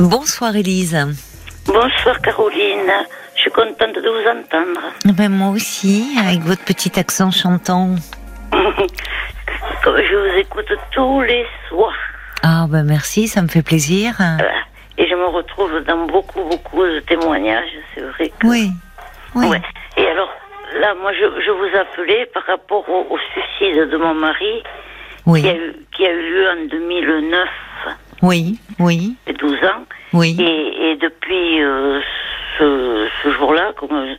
Bonsoir Élise. Bonsoir Caroline. Je suis contente de vous entendre. Ben, moi aussi, avec votre petit accent chantant. Comme je vous écoute tous les soirs. Ah ben merci, ça me fait plaisir. Voilà. Et je me retrouve dans beaucoup, beaucoup de témoignages, c'est vrai. Que... Oui. Oui. Ouais. Et alors, là, moi, je, je vous appelais par rapport au, au suicide de mon mari Oui. qui, a eu, qui a eu lieu en 2009, Oui. Oui. et 12 ans. Oui. Et, et depuis euh, ce, ce jour-là, comme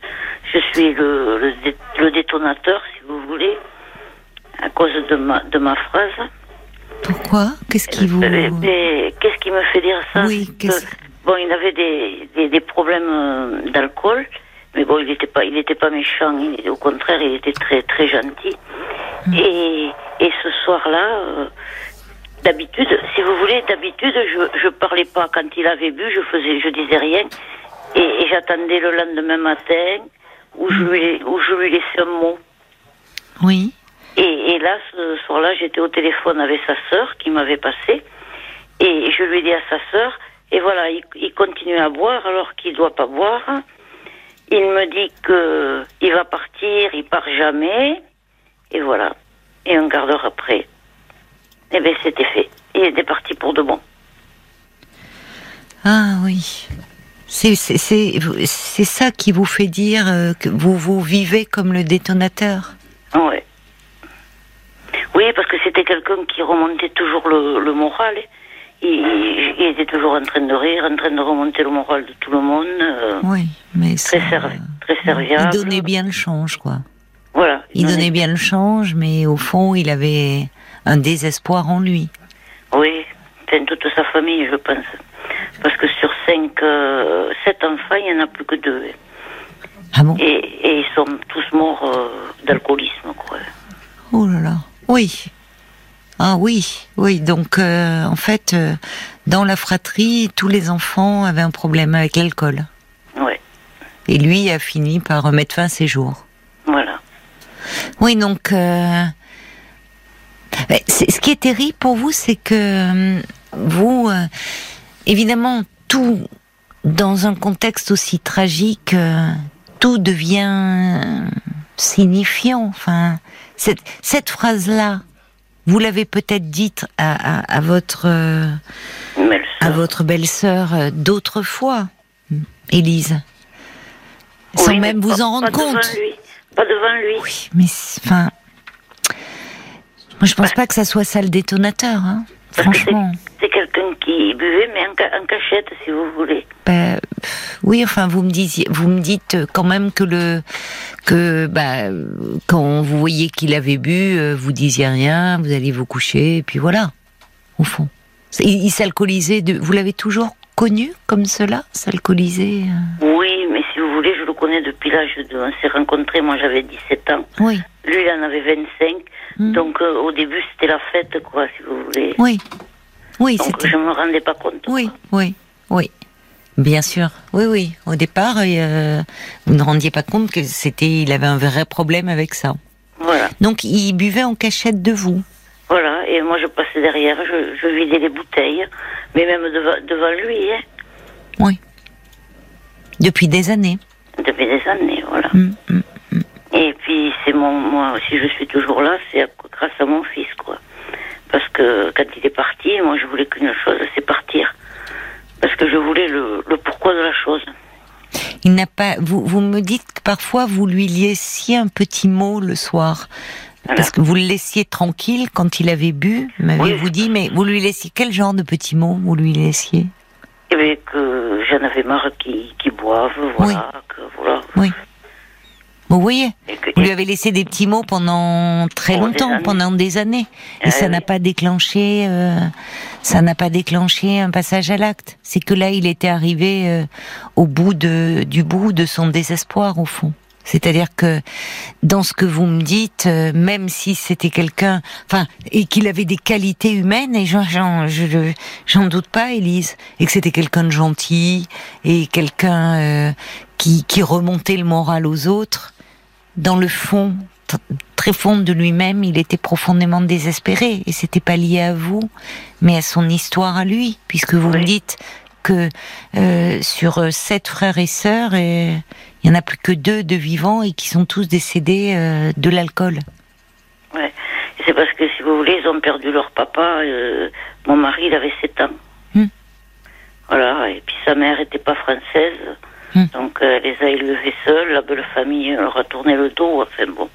je suis le, le, dé- le détonateur, si vous voulez, à cause de ma, de ma phrase. Pourquoi? Qu'est-ce qui vous... Euh, mais Qu'est-ce qui me fait dire ça? Oui, qu'est-ce- que, Bon, il avait des, des, des problèmes euh, d'alcool, mais bon, il n'était pas, il était pas méchant. il- au contraire, il était très, très gentil. Mm. Et, et ce soir-là, euh, d'habitude, si vous voulez, d'habitude, je, je parlais pas quand il avait bu, je faisais, je disais rien, et, et j'attendais le lendemain matin où je lui, où je lui laissais un mot. Oui. Et, et là, ce soir-là, j'étais au téléphone avec sa sœur qui m'avait passé. Et je lui ai dit à sa sœur, et voilà, il, il continue à boire alors qu'il ne doit pas boire. Il me dit que il va partir, il part jamais. Et voilà. Et un quart d'heure après, eh bien, c'était fait. Il était parti pour de bon. Ah oui. C'est ça qui vous fait dire euh, que vous vous vivez comme le détonateur? Ouais. Oui, parce que c'était quelqu'un qui remontait toujours le, le moral. Il, il- il était toujours en train de rire, en train de remonter le moral de tout le monde. euh, Oui, mais très, servi- très il serviable. donnait bien le change, quoi. Voilà. Il donnait bien le change, mais au fond, il avait un désespoir en lui. Oui, toute sa famille, je pense. Parce que sur cinq, euh, sept enfants, il n'y en a plus que deux. Ah bon? Et, et ils sont tous morts euh, d'alcoolisme, quoi. Oh là là. Oui. Ah oui, oui. Donc, euh, en fait, euh, dans la fratrie, tous les enfants avaient un problème avec l'alcool. Ouais, Et lui a fini par mettre fin à ses jours. voilà. Oui, donc, euh, ce qui est terrible pour vous, c'est que euh, vous, euh, évidemment, tout dans un contexte aussi tragique, euh, tout devient signifiant. Enfin, cette, cette phrase-là, vous l'avez peut-être dite à, à, à votre euh, à votre belle-sœur euh, d'autres fois, Élise, sans Oui, même vous en rendre compte. Pas devant lui. Oui, mais enfin, moi je pense pas que ça soit ça le détonateur, hein. Parce que c'est- Franchement. C'est quelqu'un qui buvait, mais en, ca- en cachette, si vous voulez. Ben, pff, oui, enfin, vous me disiez, vous me dites quand même que le, que bah, quand vous voyez qu'il avait bu, euh, vous disiez rien, vous alliez vous coucher, et puis voilà, au fond. Il, il s'alcoolisait. Vous l'avez toujours connu comme cela, s'alcooliser. euh? Oui, depuis l'âge de... On s'est rencontrés, moi j'avais 17 ans. Oui, Lui, il en avait 25. Mm. Donc, euh, au début, c'était la fête, quoi, si vous voulez. oui, oui, Donc, je me rendais pas compte. Oui, quoi. oui, oui. Bien sûr, oui, oui. Au départ, euh, vous ne rendiez pas compte que c'était, il avait un vrai problème avec ça. Voilà. Donc, il buvait en cachette de vous. Voilà. Et moi, je passais derrière, je, je vidais les bouteilles. Mais même devant, devant lui, hein. Oui. Depuis des années. Depuis des années, voilà. Mm, mm. Et puis, c'est mon, moi, si je suis toujours là, c'est grâce à mon fils, quoi. Parce que quand il est parti, moi, je voulais qu'une chose, c'est partir. Parce que je voulais le, le pourquoi de la chose. Il n'a pas. Vous, vous me dites que parfois vous lui laissiez un petit mot le soir. Voilà. Parce que vous le laissiez tranquille quand il avait bu, m'avez-vous Oui. dit, mais vous lui laissiez quel genre de petits mots vous lui laissiez? Et bien que j'en avais marre qu'ils boivent, voilà. Que, voilà. Oui. Vous voyez que- Vous lui avez laissé des petits mots pendant très des longtemps, pendant des années, et Ah ça n'a oui. pas déclenché, euh, ça n'a pas déclenché un passage à l'acte. C'est que là, il était arrivé euh, au bout de du bout de son désespoir au fond. C'est-à-dire que dans ce que vous me dites, euh, même si c'était quelqu'un, enfin, et qu'il avait des qualités humaines, et j'en, j'en, je, j'en doute pas, Élise, et que c'était quelqu'un de gentil et quelqu'un euh, qui, qui remontait le moral aux autres, dans le fond, t- très fond de lui-même, il était profondément désespéré, et c'était pas lié à vous, mais à son histoire à lui, puisque vous me Oui. dites que euh, sur sept frères et sœurs, et il y en a plus que deux de vivants et qui sont tous décédés euh, de l'alcool. Ouais. C'est parce que, si vous voulez, ils ont perdu leur papa. Euh, mon mari, il avait 7 ans. Hmm. Voilà. Et puis sa mère était pas française. Hmm. Donc, euh, elle les a élevés seuls. La belle famille leur a tourné le dos. Enfin, bon.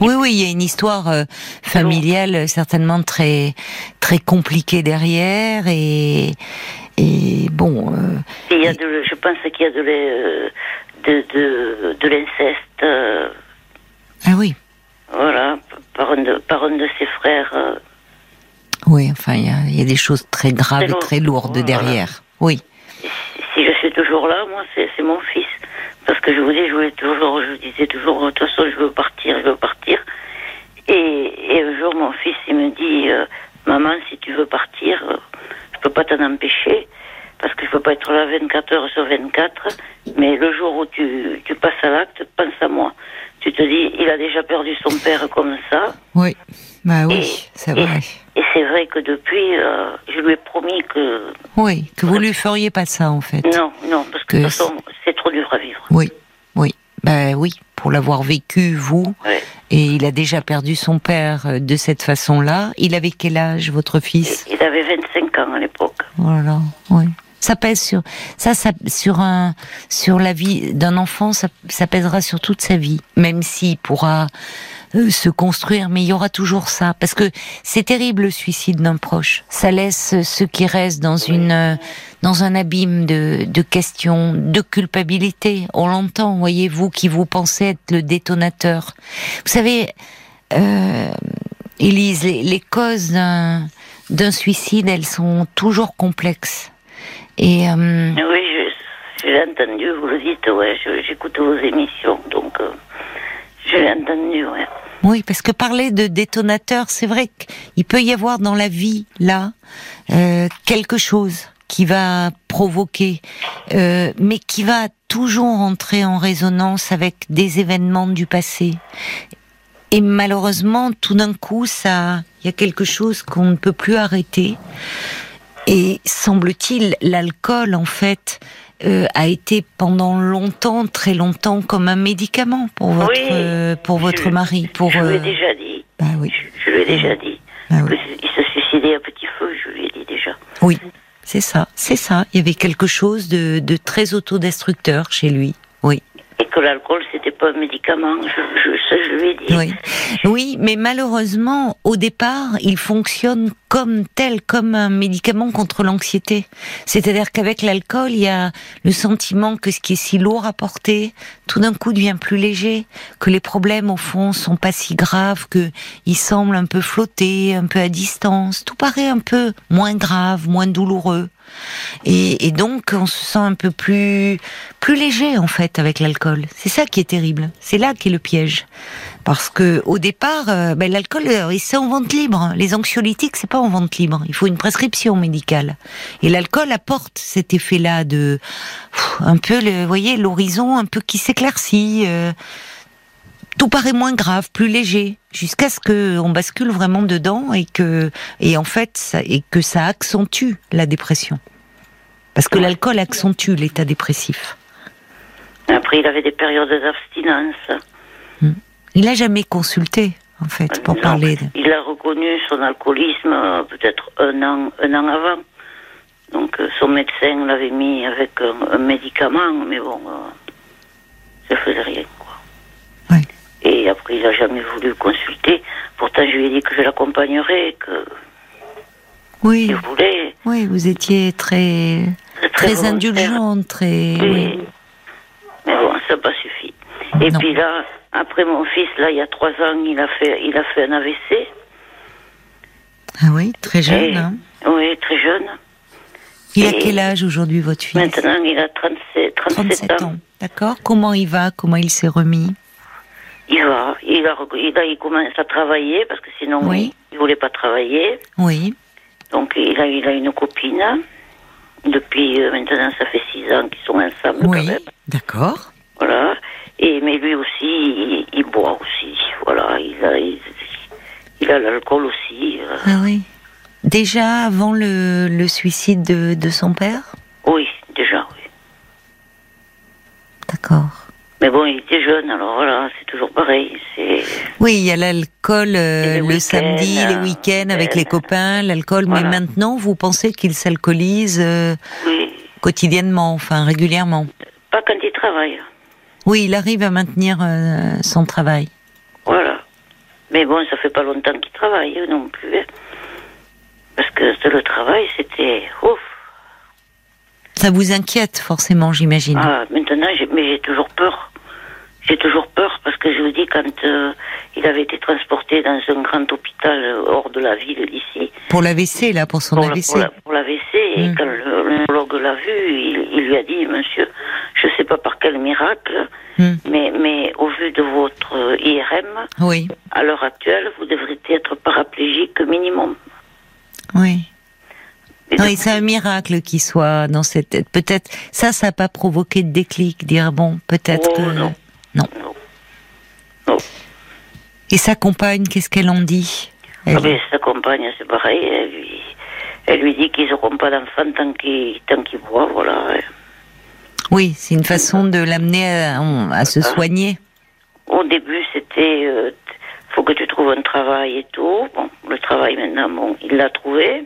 Oui, oui, il y a une histoire euh, familiale euh, certainement très très compliquée derrière et et bon. euh, il y a de, je pense qu'il y a de, de, de, de l'inceste. ah oui, voilà. Par un de, par un de ses frères. oui, enfin il y a, il y a des choses très graves Très et très lourdes voilà. derrière. Oui, si je suis toujours là, moi, c'est mon fils. Parce que je vous dis, je voulais toujours, je disais toujours, de toute façon, je veux partir, je veux partir. Et, et un jour, mon fils, il me dit, euh, maman, si tu veux partir, euh, je peux pas t'en empêcher, parce que je peux pas être là 24 heures sur 24. Mais le jour où tu, tu passes à l'acte, pense à moi. Tu te dis, il a déjà perdu son père comme ça. oui, bah oui, c'est vrai. Et c'est vrai que depuis, euh, je lui ai promis que Oui, que vous lui feriez pas ça en fait. non, non, parce que de toute façon, c'est trop dur à vivre. Oui, oui, bah oui, pour l'avoir vécu vous. Et il a déjà perdu son père euh, de cette façon-là. Il avait quel âge, votre fils? Il avait 25 ans à l'époque. Voilà, oui. Ça pèse sur ça, ça sur un sur la vie d'un enfant, ça, ça pèsera sur toute sa vie, même s'il pourra euh, se construire, mais il y aura toujours ça, parce que c'est terrible le suicide d'un proche. Ça laisse ceux qui restent dans une euh, dans un abîme de, de questions, de culpabilité. On l'entend, voyez-vous, qui vous pensez être le détonateur. Vous savez, euh, Élise, les, les causes d'un d'un suicide, elles sont toujours complexes. Et euh, Oui, l'ai entendu, vous le dites, ouais, j'écoute vos émissions, donc euh, je l'ai entendu, ouais. oui, parce que parler de détonateur, c'est vrai qu'il peut y avoir dans la vie là euh, quelque chose qui va provoquer, euh, mais qui va toujours entrer en résonance avec des événements du passé. Et malheureusement, tout d'un coup, ça, il y a quelque chose qu'on ne peut plus arrêter. Et semble-t-il, l'alcool, en fait, euh, a été pendant longtemps, très longtemps, comme un médicament pour votre, Oui. euh, pour votre mari. Pour, Je lui ai euh, déjà dit, bah oui, je, je lui ai déjà dit. bah oui. Il se suicidait à petit feu, je lui ai dit déjà. Oui, c'est ça, c'est ça. Il y avait quelque chose de, de très autodestructeur chez lui. Oui, Et que l'alcool, oui, oui. Mais malheureusement, au départ, il fonctionne comme tel, comme un médicament contre l'anxiété. C'est-à-dire qu'avec l'alcool, il y a le sentiment que ce qui est si lourd à porter, tout d'un coup devient plus léger, que les problèmes au fond sont pas si graves, que ils semblent un peu flotter, un peu à distance. Tout paraît un peu moins grave, moins douloureux. Et, donc, on se sent un peu plus, plus léger en fait avec l'alcool. C'est ça qui est terrible. C'est là qui est le piège. Parce que au départ, euh, ben, l'alcool, euh, c'est en vente libre. Les anxiolytiques, c'est pas en vente libre. Il faut une prescription médicale. Et l'alcool apporte cet effet-là de un peu, le, vous voyez, l'horizon un peu qui s'éclaircit. euh, tout paraît moins grave, plus léger, jusqu'à ce que on bascule vraiment dedans et que et en fait ça, et que ça accentue la dépression. Parce que l'alcool accentue l'état dépressif. Après, il avait des périodes d'abstinence. Il a jamais consulté en fait pour Non, parler. De... Il a reconnu son alcoolisme euh, peut-être un an, un an avant. Donc euh, son médecin l'avait mis avec un, un médicament, mais bon, euh, ça faisait rien. Et après, il n'a jamais voulu consulter. Pourtant, je lui ai dit que je l'accompagnerais, que Oui, je voulais. oui, vous étiez très très indulgente, très. Oui. Mais bon, ça n'a pas suffi. Et Non. puis là, après mon fils, là, il y a trois ans, il a fait, il a fait un AVC. Ah oui, très jeune. Et- Hein. Oui, très jeune. Il a quel âge aujourd'hui votre fils? Maintenant, il a 37, 37, 37 ans. D'accord. Comment il va? Comment il s'est remis? Il va, il a, il a, il commence à travailler parce que sinon, Oui. il, il voulait pas travailler. Oui. Donc, il a, il a une copine. Depuis euh, maintenant, ça fait six ans qu'ils sont ensemble Oui. D'accord. Voilà. Et mais lui aussi, il, il boit aussi. Voilà, il a, il, il a l'alcool aussi. euh. Ah oui. Déjà avant le, le suicide de, de son père? Oui, déjà, oui. D'accord. Mais bon, il était jeune, alors voilà, c'est toujours pareil. Oui, il y a l'alcool euh, le samedi, les euh, week-ends avec les copains, l'alcool. Mais maintenant, vous pensez qu'il s'alcoolise euh, oui, quotidiennement, enfin régulièrement pas quand il travaille. Oui, il arrive à maintenir euh, son travail. Voilà. Mais bon, ça fait pas longtemps qu'il travaille non plus. hein. Parce que le travail, c'était ouf. Ça vous inquiète forcément, j'imagine. Ah, maintenant, mais j'ai toujours peur. J'ai toujours peur parce que je vous dis, quand euh, il avait été transporté dans un grand hôpital euh, hors de la ville d'ici, Pour l'AVC, là, pour son pour, la- AVC. pour, la- pour l'AVC, et Mm. quand neurologue l'a vu, il, il lui a dit, monsieur, je sais pas par quel miracle, Hmm. mais, mais au vu de votre euh, IRM, Oui, à l'heure actuelle, vous devriez être paraplégique minimum. oui. Et donc, c'est un miracle qu'il soit dans cette tête. Peut-être ça, ça n'a pas provoqué de déclic, dire bon, peut-être Oh, que non. Non. Non. Non. Et sa compagne, qu'est-ce qu'elle en dit? Elle- Ah ben, sa compagne, c'est pareil. Elle lui, elle lui dit qu'ils n'auront pas d'enfant tant qu'ils qu'ils boivent, voilà. Oui, c'est une façon de l'amener à, à se soigner. Au début, c'était euh, faut que tu trouves un travail et tout. Bon, le travail maintenant, bon, il l'a trouvé.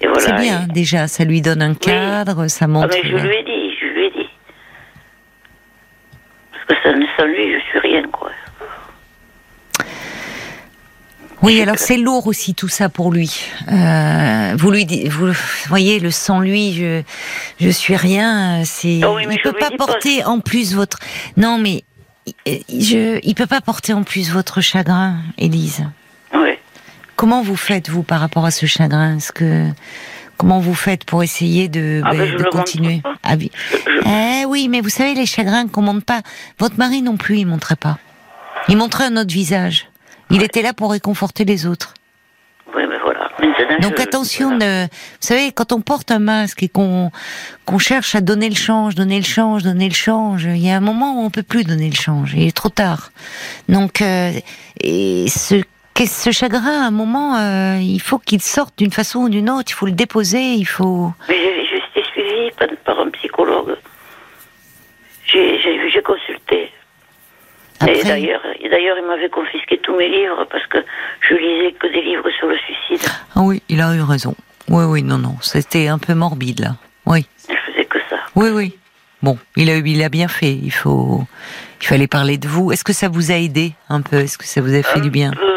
Voilà. c'est bien, Et- déjà, ça lui donne un cadre, ça Ah, montre. mais je lui ai dit, je lui ai dit. Parce que sans, sans lui, je suis rien, quoi. Oui, alors c'est lourd aussi tout ça pour lui. Euh, vous lui vous voyez, le sans lui, je, je suis rien. C'est, Ah oui, il peut pas porter en plus votre. Non, mais il- je, il peut pas porter en plus votre chagrin, Élise. Oui. Comment vous faites vous par rapport à ce chagrin? Est-ce que comment vous faites pour essayer de, Ah, ben, ben, de continuer. Ah oui. Eh oui, mais vous savez les chagrins qu'on montre pas. Votre mari non plus, il montrait pas. Il montrait un autre visage. Il était là pour réconforter les autres. Oui, mais voilà. Maintenant, Donc je- attention, voilà. ne- vous savez, quand on porte un masque et qu'on qu'on cherche à donner le change, donner le change, donner le change, il y a un moment où on peut plus donner le change. Il est trop tard. Donc, euh, et ce qu'est- ce chagrin, à un moment, euh, il faut qu'il sorte d'une façon ou d'une autre. Il faut le déposer. Il faut. Mais j'ai été suivie par, un psychologue. J'ai consulté. Et Après, d'ailleurs, et d'ailleurs, il m'avait confisqué tous mes livres parce que je lisais que des livres sur le suicide. ah oui, il a eu raison. Oui, oui, non, non, c'était un peu morbide là. Oui, Je faisais que ça. oui, oui. Bon, il a, il a bien fait. Il faut, il fallait parler de vous. Est-ce que ça vous a aidé un peu? Est-ce que ça vous a fait un du bien? peu,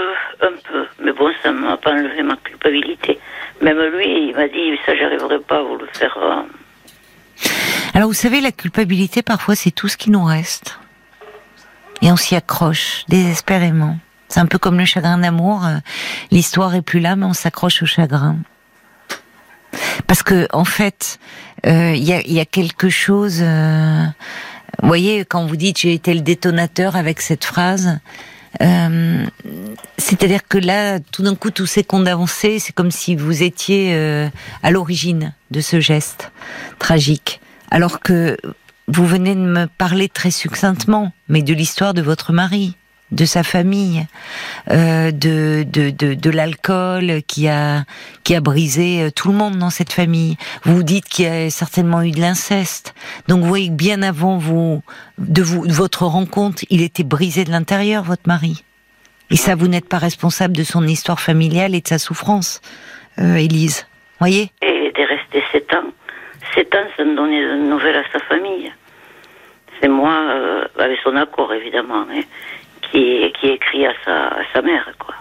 bon, ça m'a pas enlevé ma culpabilité. Même lui, il m'a dit, ça, j'arriverai pas à vous le faire. euh. Alors vous savez, la culpabilité, parfois, c'est tout ce qui nous reste. Et on s'y accroche désespérément. C'est un peu comme le chagrin d'amour. euh, L'histoire est plus là, mais on s'accroche au chagrin. Parce que, en fait, euh, il y, a, quelque chose. vous voyez, quand vous dites j'ai été le détonateur avec cette phrase, c'est-à-dire que là, tout d'un coup, tout s'est condensé. C'est comme si vous étiez euh, à l'origine de ce geste tragique, alors que vous venez de me parler très succinctement, mais de l'histoire de votre mari, de sa famille, euh, de de, de, de l'alcool qui a qui a brisé euh, tout le monde dans cette famille. Vous dites qu'il y a certainement eu de l'inceste. Donc vous voyez que bien avant vous de vous votre rencontre, il était brisé de l'intérieur, votre mari. Et ça, vous n'êtes pas responsable de son histoire familiale et de sa souffrance, euh, Élise. Voyez il était resté sept ans. Sept ans sans donner de nouvelles à sa famille. C'est moi, euh, avec son accord évidemment, hein, qui, qui écrit à sa, à sa mère, quoi.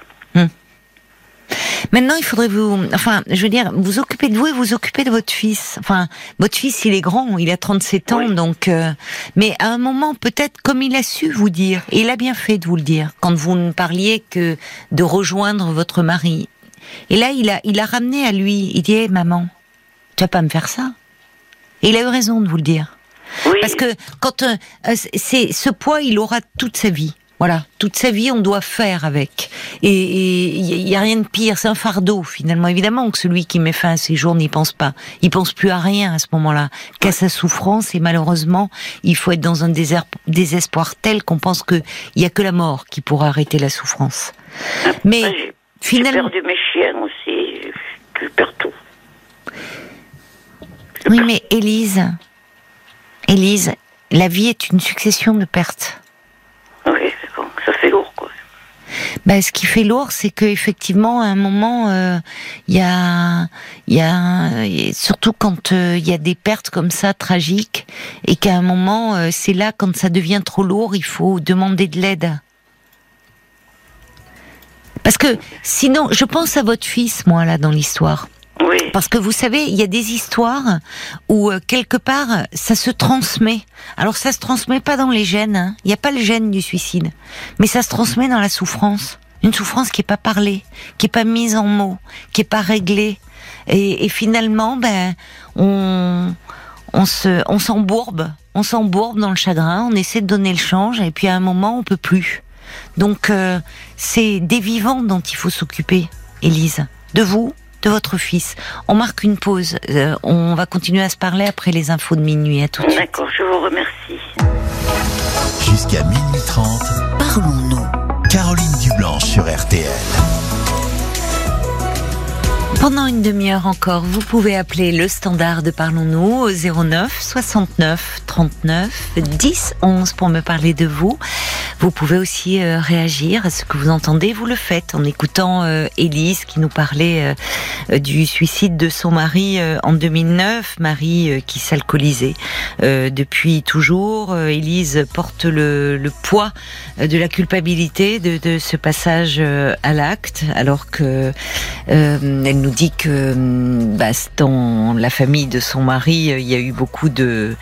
Maintenant, il faudrait vous, enfin, je veux dire, vous occuper de vous et vous occuper de votre fils. Enfin, votre fils, il est grand, il a 37 ans, Oui. donc, euh, mais à un moment, peut-être, comme il a su vous dire, et il a bien fait de vous le dire, quand vous ne parliez que de rejoindre votre mari. Et là, il a, il a ramené à lui, il dit, Eh, maman, tu vas pas me faire ça. Et il a eu raison de vous le dire. Oui, Parce que quand euh, euh, c'est ce poids, il aura toute sa vie. Voilà, toute sa vie, on doit faire avec. Et il y a rien de pire, c'est un fardeau finalement. Évidemment que celui qui met fin à ses jours n'y pense pas. Il pense plus à rien à ce moment-là, qu'à sa souffrance. Et malheureusement, il faut être dans un désert- désespoir tel qu'on pense que il y a que la mort qui pourra arrêter la souffrance. Mais finalement. J'ai perdu mes chiens aussi. Je perds tout. Oui, mais Élise, Élise, la vie est une succession de pertes. Oui, mais bon, ça fait lourd, quoi. Ben, ce qui fait lourd, c'est que effectivement, à un moment, euh, il y a, y a, surtout quand euh, il y a des pertes comme ça tragiques, et qu'à un moment, euh, c'est là quand ça devient trop lourd, il faut demander de l'aide. Parce que sinon, je pense à votre fils, moi, là, dans l'histoire. Oui, Parce que vous savez, il y a des histoires où euh, quelque part ça se transmet. Alors ça se transmet pas dans les gènes. hein. Il n'y a pas le gène du suicide, mais ça se transmet dans la souffrance. Une souffrance qui est pas parlée, qui est pas mise en mots, qui est pas réglée. Et, finalement, ben, on, on se, on s'embourbe, on s'embourbe dans le chagrin. On essaie de donner le change, et puis à un moment, on peut plus. Donc euh, c'est des vivants dont il faut s'occuper, Élise. De vous, de votre fils. On marque une pause. Euh, on va continuer à se parler après les infos de minuit. À tout de suite. d'accord, je vous remercie. Jusqu'à minuit 30, Parlons-nous. Caroline Dublanche sur RTL. Pendant une demi-heure encore, vous pouvez appeler le standard de Parlons-nous au 09 69 39 10 11 pour me parler de vous. Vous pouvez aussi euh, réagir à ce que vous entendez. Vous le faites en écoutant euh, Élise qui nous parlait euh, du suicide de son mari euh, en 2009, mari euh, qui s'alcoolisait depuis toujours. Élise porte le, le poids de la culpabilité de, de ce passage à l'acte, alors que elle nous dit que bah, dans la famille de son mari, il y a eu beaucoup de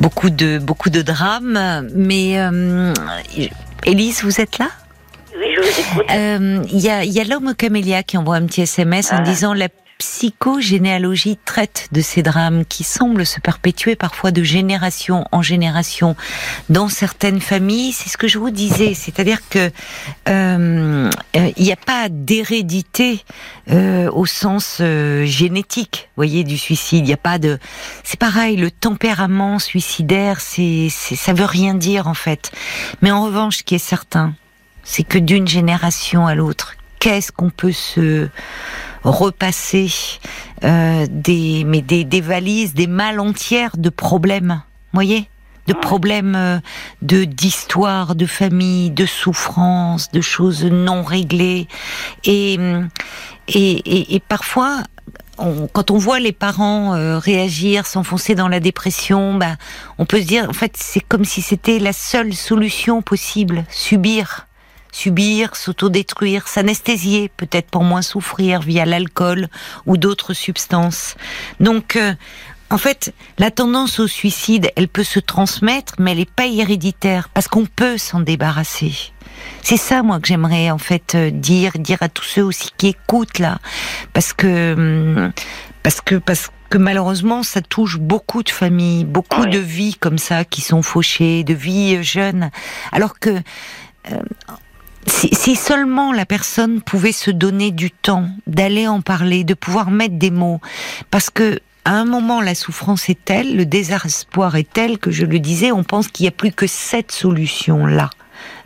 beaucoup de beaucoup de drames. Mais euh, Élise, vous êtes là? Oui, je vous écoute. euh, Il y a, y a l'homme au camélia qui envoie un petit SMS en disant la psychogénéalogie traite de ces drames qui semblent se perpétuer parfois de génération en génération dans certaines familles. C'est ce que je vous disais, c'est-à-dire que euh, il n'y a pas d'hérédité euh, au sens euh, génétique, voyez, du suicide. Il n'y a pas de. C'est pareil, le tempérament suicidaire, c'est, c'est, ça veut rien dire en fait. Mais en revanche, ce qui est certain, c'est que d'une génération à l'autre, qu'est-ce qu'on peut se repasser euh, des mais des, des valises, des malles entières de problèmes, voyez, de problèmes euh, de d'histoire, de famille, de souffrance, de choses non réglées. Et et, et, et parfois on- quand on voit les parents euh, réagir, s'enfoncer dans la dépression, bah, on peut se dire, en fait, c'est comme si c'était la seule solution possible, subir, subir, s'autodétruire, s'anesthésier, peut-être pour moins souffrir via l'alcool ou d'autres substances. Donc, euh, en fait, la tendance au suicide, elle peut se transmettre, mais elle n'est pas héréditaire, parce qu'on peut s'en débarrasser. C'est ça, moi, que j'aimerais en fait euh, dire, dire à tous ceux aussi qui écoutent là, parce que, hum, parce que, parce que malheureusement, ça touche beaucoup de familles, beaucoup de vies comme ça qui sont fauchées, de vies euh, jeunes, alors que euh, si, seulement la personne pouvait se donner du temps, d'aller en parler, de pouvoir mettre des mots, parce que à un moment la souffrance est telle, le désespoir est tel que je le disais, on pense qu'il n'y a plus que cette solution là.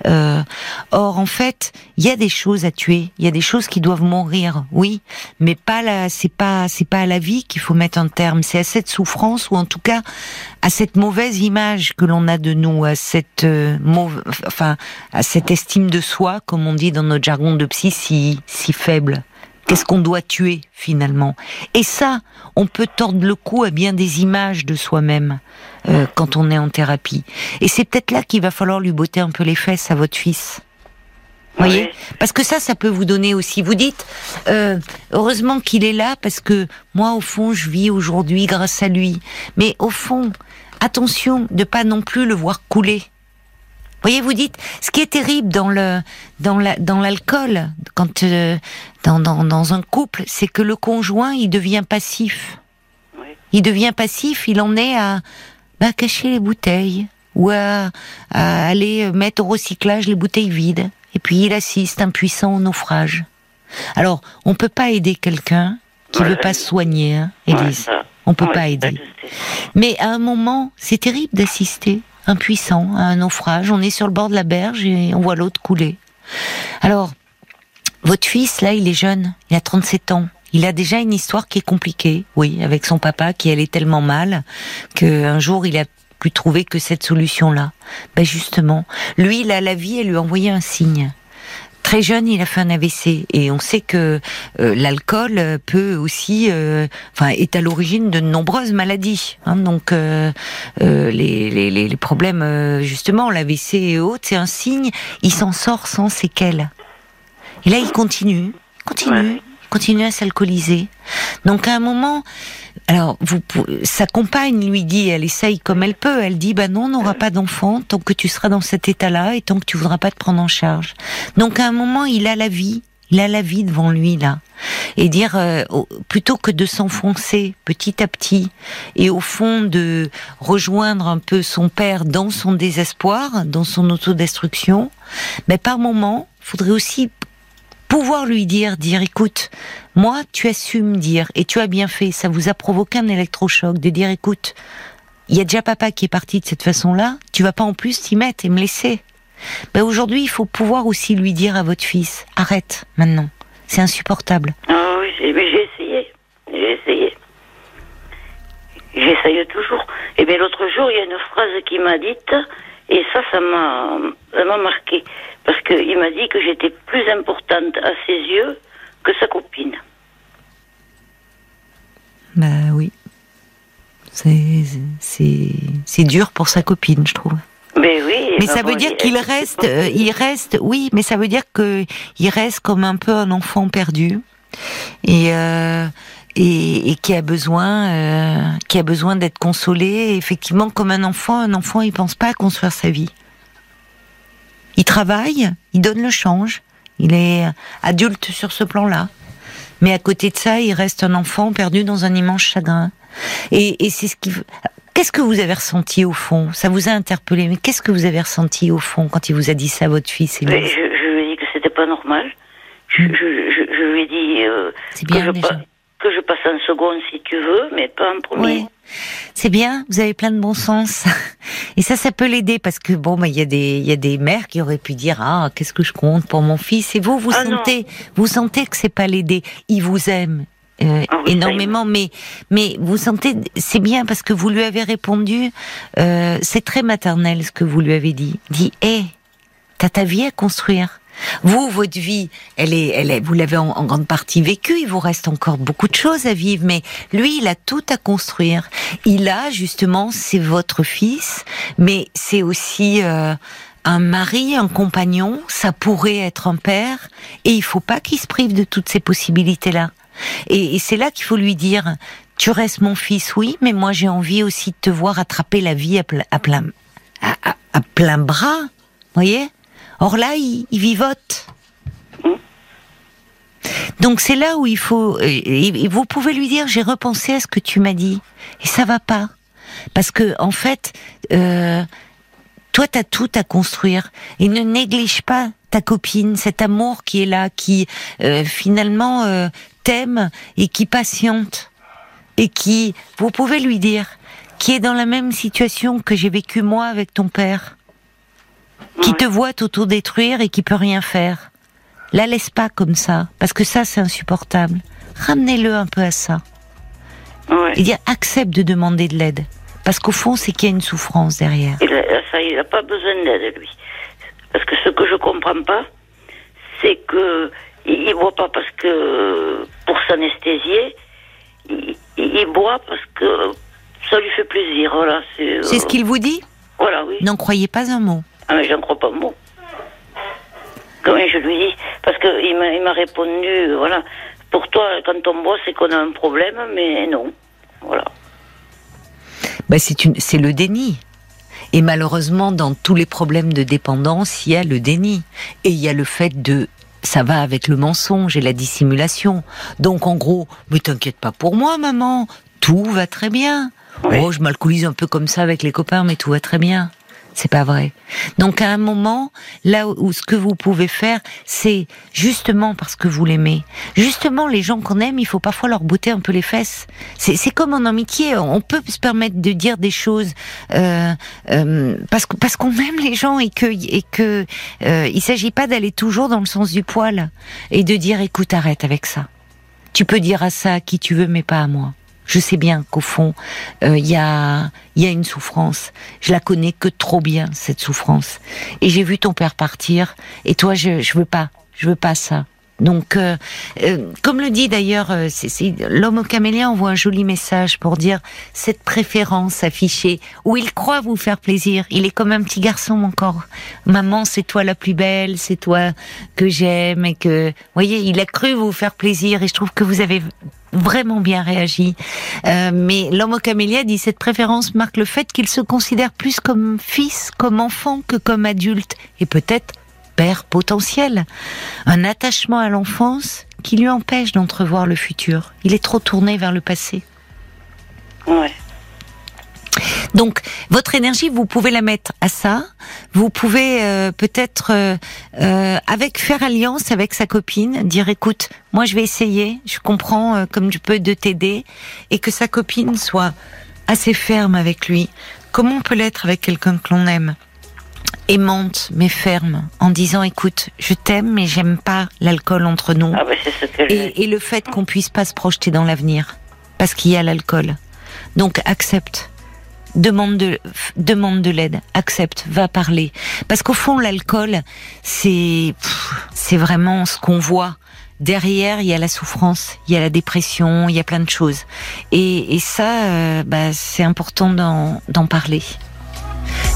Euh, or, en fait, il y a des choses à tuer, il y a des choses qui doivent mourir, oui, mais pas la, c'est pas, c'est pas à la vie qu'il faut mettre un terme, c'est à cette souffrance ou en tout cas à cette mauvaise image que l'on a de nous, à cette euh, enfin, à cette estime de soi, comme on dit dans notre jargon de psy, si, si faible. Qu'est-ce qu'on doit tuer finalement? Et ça, on peut tordre le cou à bien des images de soi-même euh, quand on est en thérapie. Et c'est peut-être là qu'il va falloir lui botter un peu les fesses à votre fils. Voyez Oui. Parce que ça, ça peut vous donner aussi. Vous dites, euh, heureusement qu'il est là parce que moi, au fond, je vis aujourd'hui grâce à lui. Mais au fond, attention de pas non plus le voir couler. Voyez, vous dites, ce qui est terrible dans le dans la dans l'alcool, quand euh, dans, dans dans un couple, c'est que le conjoint il devient passif. Oui. Il devient passif, il en est à bah, cacher les bouteilles ou à, à aller mettre au recyclage les bouteilles vides. Et puis il assiste impuissant au naufrage. Alors, on peut pas aider quelqu'un qui Ouais. veut pas se soigner, hein, Ouais, Élise. ça. On peut Ouais, pas aider. Mais à un moment, c'est terrible d'assister, impuissant, à un naufrage. On est sur le bord de la berge et on voit l'autre couler. Alors, votre fils, là, il est jeune, il a 37 ans. Il a déjà une histoire qui est compliquée, oui, avec son papa qui allait tellement mal qu'un jour il a pu trouver que cette solution-là. Ben justement, lui, il a la vie, elle lui a envoyé un signe. Très jeune, il a fait un AVC et on sait que euh, l'alcool peut aussi, euh, enfin, est à l'origine de nombreuses maladies. Hein, donc, euh, euh les, les, les, problèmes, justement, l'AVC et autres, c'est un signe. Il s'en sort sans séquelles. Et là, il continue, continue, continue à s'alcooliser. Donc, à un moment, alors, vous, sa compagne lui dit, elle essaye comme elle peut, elle dit, bah non, on n'aura pas d'enfant tant que tu seras dans cet état-là et tant que tu voudras pas te prendre en charge. Donc, à un moment, il a la vie, il a la vie devant lui là, et dire euh, plutôt que de s'enfoncer petit à petit et au fond de rejoindre un peu son père dans son désespoir, dans son autodestruction, mais par moment, faudrait aussi pouvoir lui dire, dire, écoute, moi, tu assumes dire, et tu as bien fait, ça vous a provoqué un électrochoc, de dire, écoute, il y a déjà papa qui est parti de cette façon-là, tu vas pas en plus t'y mettre et me laisser. Ben aujourd'hui, il faut pouvoir aussi lui dire à votre fils, arrête maintenant, c'est insupportable. Ah oui, j'ai essayé, j'ai essayé. J'essaye toujours. Et bien l'autre jour, il y a une phrase qui m'a dite, et ça, ça m'a, ça m'a marqué. Parce qu'il m'a dit que j'étais plus importante à ses yeux que sa copine. Bah oui. C'est dur pour sa copine, je trouve. Mais oui. Mais ça veut dire qu'il reste, euh, il reste, oui, mais ça veut dire que il reste comme un peu un enfant perdu et euh, et, et, qui a besoin, euh, qui a besoin d'être consolé. effectivement, comme un enfant, un enfant, il pense pas à construire sa vie. Il travaille, il donne le change, il est adulte sur ce plan-là. Mais à côté de ça, il reste un enfant perdu dans un immense chagrin. Et, c'est ce qui. Qu'est-ce que vous avez ressenti au fond? Ça vous a interpellé, mais qu'est-ce que vous avez ressenti au fond quand il vous a dit ça votre fils je, je, lui ai dit que c'était pas normal. Je, hmm. lui ai dit euh, bien, que, je que, je passe en seconde si tu veux, mais pas en premier. C'est bien, vous avez plein de bon sens. Et ça, ça peut l'aider parce que bon, bah, il y a des, y a des mères qui auraient pu dire ah, qu'est-ce que je compte pour mon fils? Et vous, vous ah sentez, vous sentez que c'est pas l'aider. Il vous aime. Euh, ah énormément, mais mais vous sentez c'est bien parce que vous lui avez répondu, euh, c'est très maternel ce que vous lui avez dit. Dit, hé, hey, t'as ta vie à construire. Vous, votre vie, elle est, elle est, vous l'avez en, grande partie vécue. Il vous reste encore beaucoup de choses à vivre, mais lui, il a tout à construire. Il a justement, c'est votre fils, mais c'est aussi euh, un mari, un compagnon. Ça pourrait être un père, et il faut pas qu'il se prive de toutes ces possibilités-là. Et, c'est là qu'il faut lui dire tu restes mon fils, oui, mais moi j'ai envie aussi de te voir attraper la vie à, plein, à à plein bras, voyez? Or là, il, vivote. Donc c'est là où il faut. Euh, vous pouvez lui dire j'ai repensé à ce que tu m'as dit et ça va pas parce que en fait, euh, toi t'as tout à construire et ne néglige pas ta copine, cet amour qui est là, qui euh, finalement euh, t'aime et qui patiente et qui, vous pouvez lui dire, qui est dans la même situation que j'ai vécu moi avec ton père qui te voit t'auto-détruire et qui peut rien faire. La laisse pas comme ça, parce que ça c'est insupportable. Ramenez-le un peu à ça. Et dire accepte de demander de l'aide. Parce qu'au fond, c'est qu'il y a une souffrance derrière. Il a, ça, il n'a pas besoin d'aide, lui. Parce que ce que je comprends pas, c'est que il, ne boit pas parce que pour s'anesthésier, il, boit parce que ça lui fait plaisir. Voilà, c'est. C'est ce qu'il vous dit? Voilà, oui. N'en croyez pas un mot. Ah, mais j'en crois pas un mot. Comment je lui dis Parce qu'il m'a répondu, voilà, pour toi, quand on boit, c'est qu'on a un problème, mais non. Voilà. Bah c'est le déni. Et malheureusement, dans tous les problèmes de dépendance, il y a le déni. Et il y a le fait de ça va avec le mensonge et la dissimulation. Donc en gros, mais t'inquiète pas pour moi, maman, tout va très bien. Oh, je m'alcoolise un peu comme ça avec les copains, mais tout va très bien. C'est pas vrai. Donc à un moment, là où ce que vous pouvez faire, c'est justement parce que vous l'aimez. Justement, les gens qu'on aime, il faut parfois leur botter un peu les fesses. C'est comme en amitié, on peut se permettre de dire des choses euh, euh, parce que parce qu'on aime les gens et que et que euh, il s'agit pas d'aller toujours dans le sens du poil et de dire écoute arrête avec ça. Tu peux dire à ça à qui tu veux, mais pas à moi. Je sais bien qu'au fond, il euh, y, a, y a une souffrance. Je la connais que trop bien, cette souffrance. Et j'ai vu ton père partir, et toi, je, je veux pas, je veux pas ça. Donc, euh, euh, comme le dit d'ailleurs, l'homme au caméléon envoie un joli message pour dire cette préférence affichée, où il croit vous faire plaisir. Il est comme un petit garçon encore. Maman, c'est toi la plus belle, c'est toi que j'aime et que, voyez, il a cru vous faire plaisir et je trouve que vous avez vraiment bien réagi. Euh, mais l'homme au camélia dit cette préférence marque le fait qu'il se considère plus comme fils, comme enfant que comme adulte et peut-être père potentiel. Un attachement à l'enfance qui lui empêche d'entrevoir le futur. Il est trop tourné vers le passé. Ouais. Donc, votre énergie, vous pouvez la mettre à ça. Vous pouvez euh, peut-être, euh, euh, avec faire alliance avec sa copine, dire écoute, moi je vais essayer, je comprends comme je peux de t'aider, et que sa copine soit assez ferme avec lui. Comment on peut l'être avec quelqu'un que l'on aime? Aimante mais ferme en disant écoute je t'aime mais j'aime pas l'alcool entre nous ah bah, ce que et, et le fait qu'on puisse pas se projeter dans l'avenir parce qu'il y a l'alcool donc accepte demande de demande de l'aide, accepte, va parler. Parce qu'au fond, l'alcool, c'est c'est vraiment ce qu'on voit. Derrière, il y a la souffrance, il y a la dépression, il y a plein de choses. Et, et ça, euh, bah, c'est important d'en parler.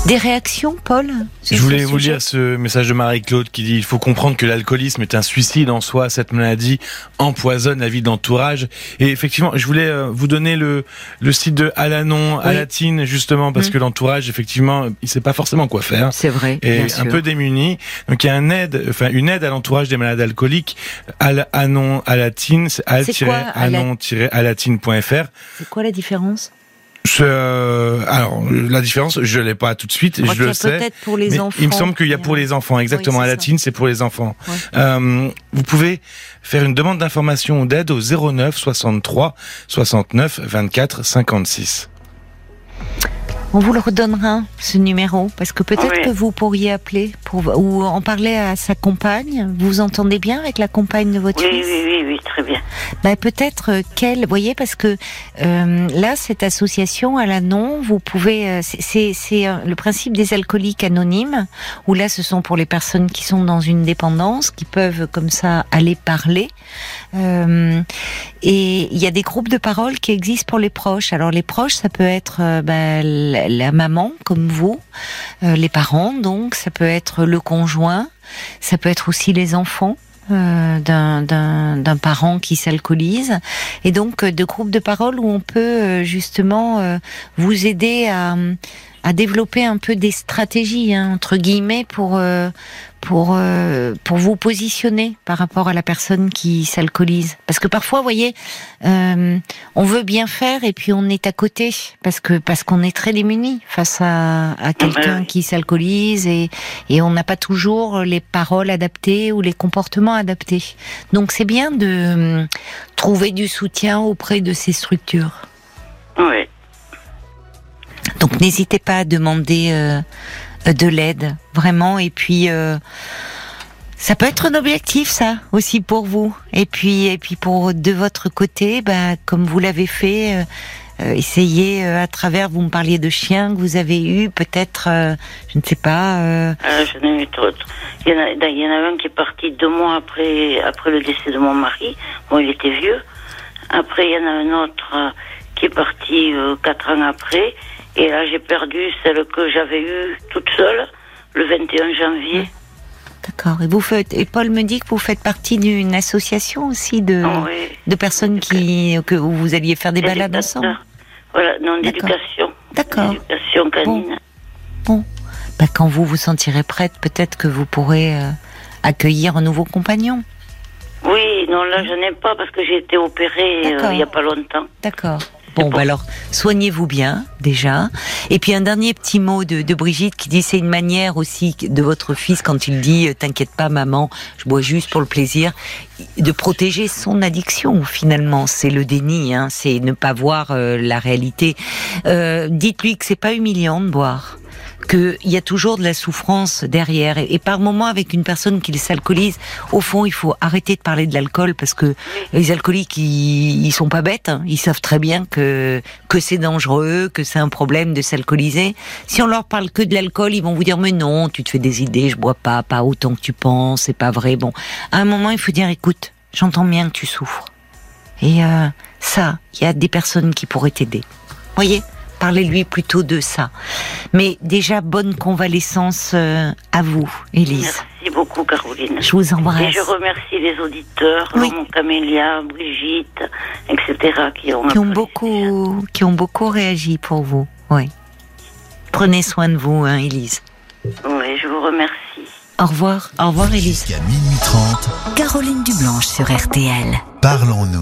Des réactions, Paul Je voulais vous lire ce message de Marie-Claude qui dit il faut comprendre que l'alcoolisme est un suicide en soi. Cette maladie empoisonne la vie d'entourage. Et effectivement, je voulais euh, vous donner le, le site de Alanon, à Alatine, justement, parce mmh. que l'entourage, effectivement, il sait pas forcément quoi faire. C'est vrai. Et un peu démuni. Donc il y a un aide, enfin une aide à l'entourage des malades alcooliques. Alanon, Alatine, c'est al-anon-alatine.fr. C'est quoi la différence? Euh, alors la différence, je l'ai pas tout de suite, je, le sais. Pour les enfants. Il me semble qu'il y a pour les enfants, exactement. à latine, c'est pour les enfants. Euh, vous pouvez faire une demande d'information ou d'aide au 09 63 69 24 56. On vous le redonnera, ce numéro, parce que peut-être que vous pourriez appeler pour, ou en parler à sa compagne. Vous vous entendez bien avec la compagne de votre fils Oui, oui, oui, très bien. Bah, peut-être euh, qu'elle, vous voyez, parce que euh, là, cette association à la non, vous pouvez, euh, c'est le principe des alcooliques anonymes, où là, ce sont pour les personnes qui sont dans une dépendance, qui peuvent comme ça aller parler. Euh, et il y a des groupes de parole qui existent pour les proches. Alors les proches, ça peut être bah, la, maman comme vous, euh, les parents donc, ça peut être le conjoint, ça peut être aussi les enfants. Euh, d'un parent qui s'alcoolise et donc de groupes de parole où on peut euh, justement vous aider à, à développer un peu des stratégies hein, entre guillemets pour pour euh, pour vous positionner par rapport à la personne qui s'alcoolise. Parce que parfois vous voyez euh, on veut bien faire et puis on est à côté parce que parce qu'on est très démuni face à, à quelqu'un qui s'alcoolise et et on n'a pas toujours les paroles adaptées ou les comportements adaptés. Donc c'est bien de euh, trouver du soutien auprès de ces structures. Oui donc n'hésitez pas à demander euh, de l'aide, vraiment. Et puis, euh, ça peut être un objectif, ça, aussi pour vous. Et puis, et puis pour de votre côté, bah, comme vous l'avez fait, euh, essayez à travers. Vous me parliez de chiens que vous avez eu, peut-être, je ne sais pas. Ah, je n'ai eu d'autres. Il y, en a, il y en a un qui est parti deux mois après, après le décès de mon mari. Bon, il était vieux. Après, il y en a un autre qui est parti quatre ans après. Et là, j'ai perdu celle que j'avais eue toute seule le 21 janvier. D'accord. Et vous faites, et Paul me dit que vous faites partie d'une association aussi de, de personnes qui, que où vous alliez faire des balades ensemble. Voilà, non, d'éducation. D'accord. D'éducation canine. Bon. Bah, quand vous vous sentirez prête, peut-être que vous pourrez euh, accueillir un nouveau compagnon. Oui, non, là, je n'aime pas parce que j'ai été opérée euh, il n'y a pas longtemps. D'accord. Bon, bah alors, soignez-vous bien, déjà. Et puis un dernier petit mot de, de Brigitte qui dit c'est une manière aussi de votre fils quand il dit euh, t'inquiète pas maman, je bois juste pour le plaisir, de protéger son addiction finalement. C'est le déni, hein, c'est ne pas voir euh, la réalité. Euh, Dites-lui que c'est pas humiliant de boire qu'il y a toujours de la souffrance derrière. Et, par moment, avec une personne qui s'alcoolise, au fond, il faut arrêter de parler de l'alcool parce que les alcooliques, ils, ils sont pas bêtes. hein. Ils savent très bien que que c'est dangereux, que c'est un problème de s'alcooliser. Si on leur parle que de l'alcool, ils vont vous dire mais non, tu te fais des idées, je bois pas, pas autant que tu penses, c'est pas vrai. Bon, à un moment, il faut dire écoute, j'entends bien que tu souffres. Et euh, ça, il y a des personnes qui pourraient t'aider. Voyez? Parlez-lui plutôt de ça. Mais déjà, bonne convalescence euh, à vous, Élise. Merci beaucoup, Caroline. Je vous Et embrasse. je remercie les auditeurs, Oui. Laurent Camélia, Brigitte, etc., qui ont, Qui ont apprécié. beaucoup, qui ont beaucoup réagi pour vous. Oui. Prenez soin de vous, hein, Élise. Oui, je vous remercie. Au revoir. Au revoir, Élise. Jusqu'à minuit 30, Caroline Dublanche sur RTL. parlons-nous.